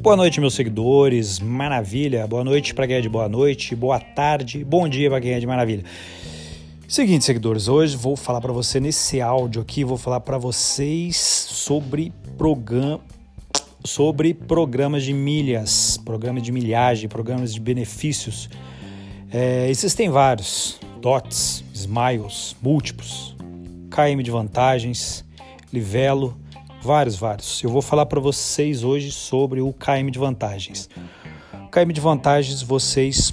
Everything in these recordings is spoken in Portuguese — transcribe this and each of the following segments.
Boa noite, meus seguidores. Maravilha. Boa noite para quem é de boa noite, boa tarde, bom dia para quem é de maravilha. Seguinte, seguidores, hoje vou falar para você nesse áudio aqui, vou falar para vocês sobre programa sobre programas de milhas, programas de milhagem, programas de benefícios. É, existem vários, dots, smiles, múltiplos, KM de vantagens, livelo, Vários, vários. Eu vou falar para vocês hoje sobre o KM de vantagens. O KM de vantagens vocês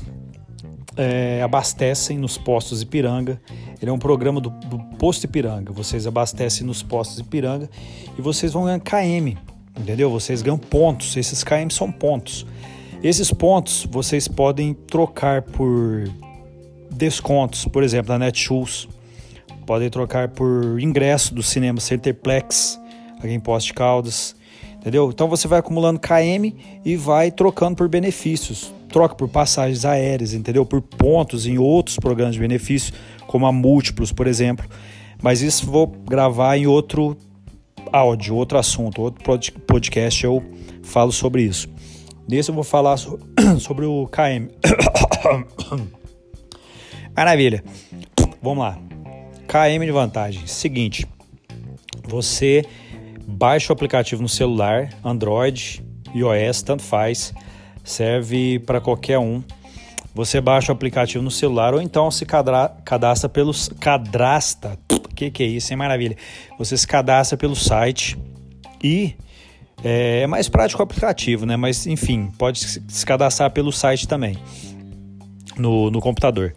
é, abastecem nos postos Ipiranga. Ele é um programa do, do posto Ipiranga. Vocês abastecem nos postos Ipiranga e vocês vão ganhar KM, entendeu? Vocês ganham pontos. Esses KM são pontos. Esses pontos vocês podem trocar por descontos, por exemplo, na Netshoes. Podem trocar por ingresso do cinema Centerplex aqui em Poste Caldas, entendeu? Então você vai acumulando KM e vai trocando por benefícios. Troca por passagens aéreas, entendeu? Por pontos em outros programas de benefício, como a Múltiplos, por exemplo. Mas isso vou gravar em outro áudio, outro assunto, outro podcast eu falo sobre isso. Nesse eu vou falar sobre o KM. Maravilha. Vamos lá. KM de vantagem. Seguinte, você Baixe o aplicativo no celular, Android, iOS, tanto faz, serve para qualquer um. Você baixa o aplicativo no celular ou então se cadra, cadastra pelos cadastra. Que que é isso? É maravilha. Você se cadastra pelo site e é, é mais prático o aplicativo, né? Mas enfim, pode se cadastrar pelo site também no, no computador.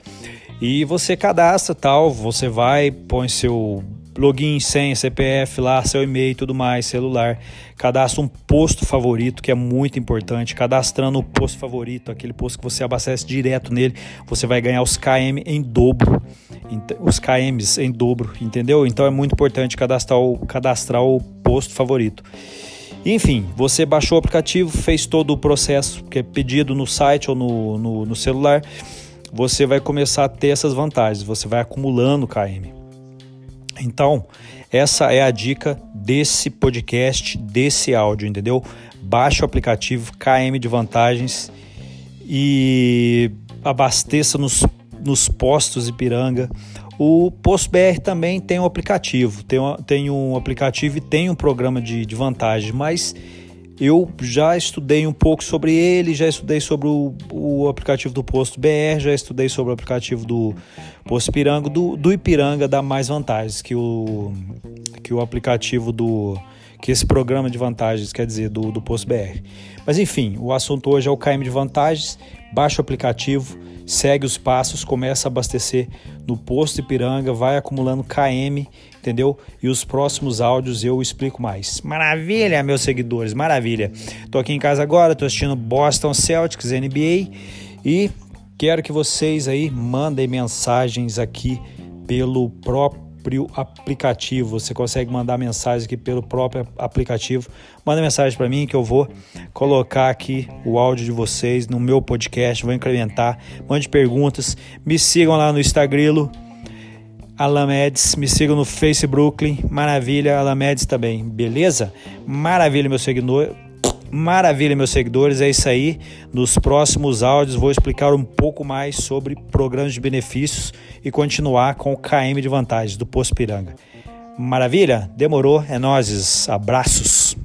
E você cadastra tal, você vai, põe seu login, senha, CPF lá, seu e-mail tudo mais, celular. Cadastra um posto favorito, que é muito importante. Cadastrando o posto favorito, aquele posto que você abastece direto nele, você vai ganhar os KM em dobro. Os KMs em dobro, entendeu? Então é muito importante cadastrar o, cadastrar o posto favorito. Enfim, você baixou o aplicativo, fez todo o processo que é pedido no site ou no, no, no celular, você vai começar a ter essas vantagens, você vai acumulando KM. Então, essa é a dica desse podcast, desse áudio, entendeu? Baixe o aplicativo KM de Vantagens e abasteça nos, nos postos Ipiranga. O Posto BR também tem um aplicativo, tem um, tem um aplicativo e tem um programa de, de vantagem, mas eu já estudei um pouco sobre ele, já estudei sobre o, o, aplicativo do Posto BR, já estudei sobre o aplicativo do Posto Ipiranga. Do, do Ipiranga dá mais vantagens que o, que o aplicativo do. que esse programa de vantagens, quer dizer, do, do Posto BR. Mas enfim, o assunto hoje é o KM de vantagens. Baixa o aplicativo, segue os passos, começa a abastecer no Posto Ipiranga, vai acumulando KM entendeu? E os próximos áudios eu explico mais. Maravilha, meus seguidores, maravilha. Tô aqui em casa agora, tô assistindo Boston Celtics NBA e quero que vocês aí mandem mensagens aqui pelo próprio aplicativo. Você consegue mandar mensagem aqui pelo próprio aplicativo. Manda mensagem para mim que eu vou colocar aqui o áudio de vocês no meu podcast, vou incrementar. Mande perguntas, me sigam lá no Instagram Alamedes, me sigam no Facebook, maravilha, Alamedes também, beleza? Maravilha, meu seguidor, maravilha, meus seguidores, é isso aí. Nos próximos áudios vou explicar um pouco mais sobre programas de benefícios e continuar com o KM de vantagens do Posto Piranga. Maravilha? Demorou, é nós, abraços.